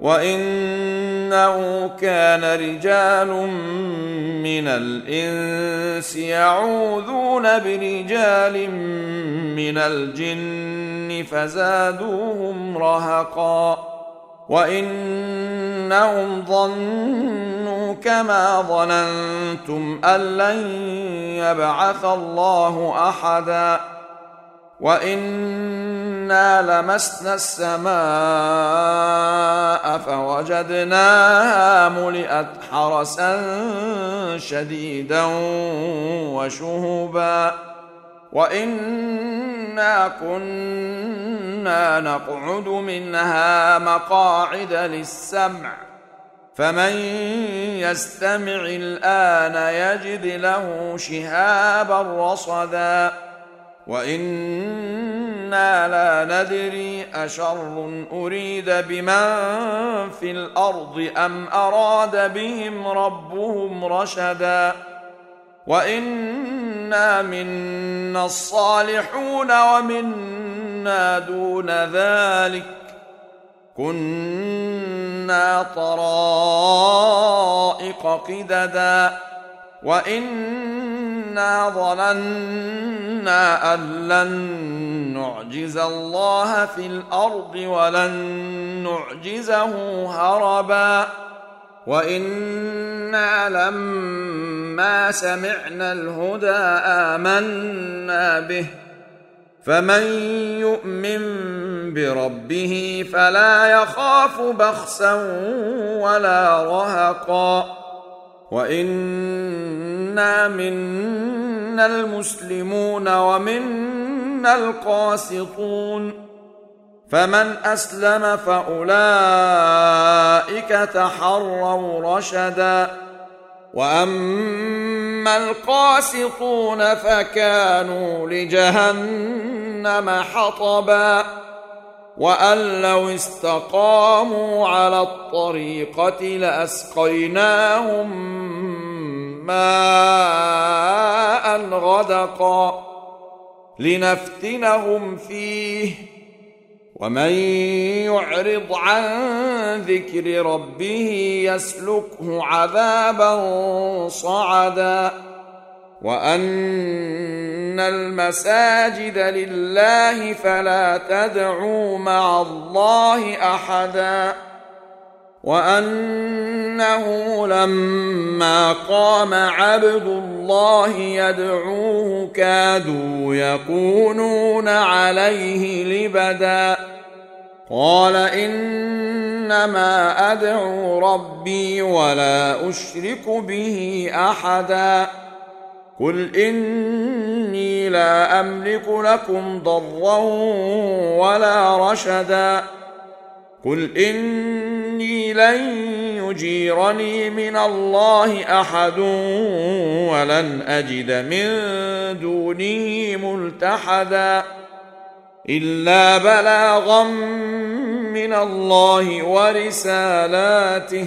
وانه كان رجال من الانس يعوذون برجال من الجن فزادوهم رهقا وانهم ظنوا كما ظننتم ان لن يبعث الله احدا وانا لمسنا السماء فوجدناها ملئت حرسا شديدا وشهبا وانا كنا نقعد منها مقاعد للسمع فمن يستمع الان يجد له شهابا رصدا وأنا لا ندري اشر اريد بمن في الأرض ام اراد بهم ربهم رشدا وانا منا الصالحون ومنا دون ذلك كنا طرائق قددا وانا ظننا ان لن نعجز الله في الأرض ولن نعجزه هربا وأنا لما سمعنا الهدى امنا به فمن يؤمن بربه فلا يخاف بخسا ولا رهقا وانا منا المسلمون ومنا القاسطون فمن اسلم فاولئك تحروا رشدا واما القاسطون فكانوا لجهنم حطبا وأن لو استقاموا على الطريقة لأسقيناهم ماء غدقا لنفتنهم فيه ومن يعرض عن ذكر ربه يسلكه عذابا صعدا وان المساجد لله فلا تدعوا مع الله احدا وانه لما قام عبد الله يدعوه كادوا يكونون عليه لبدا قال انما ادعو ربي ولا اشرك به احدا قل اني لا املك لكم ضرا ولا رشدا قل اني لن يجيرني من الله احد ولن اجد من دونه ملتحدا الا بلاغا من الله ورسالاته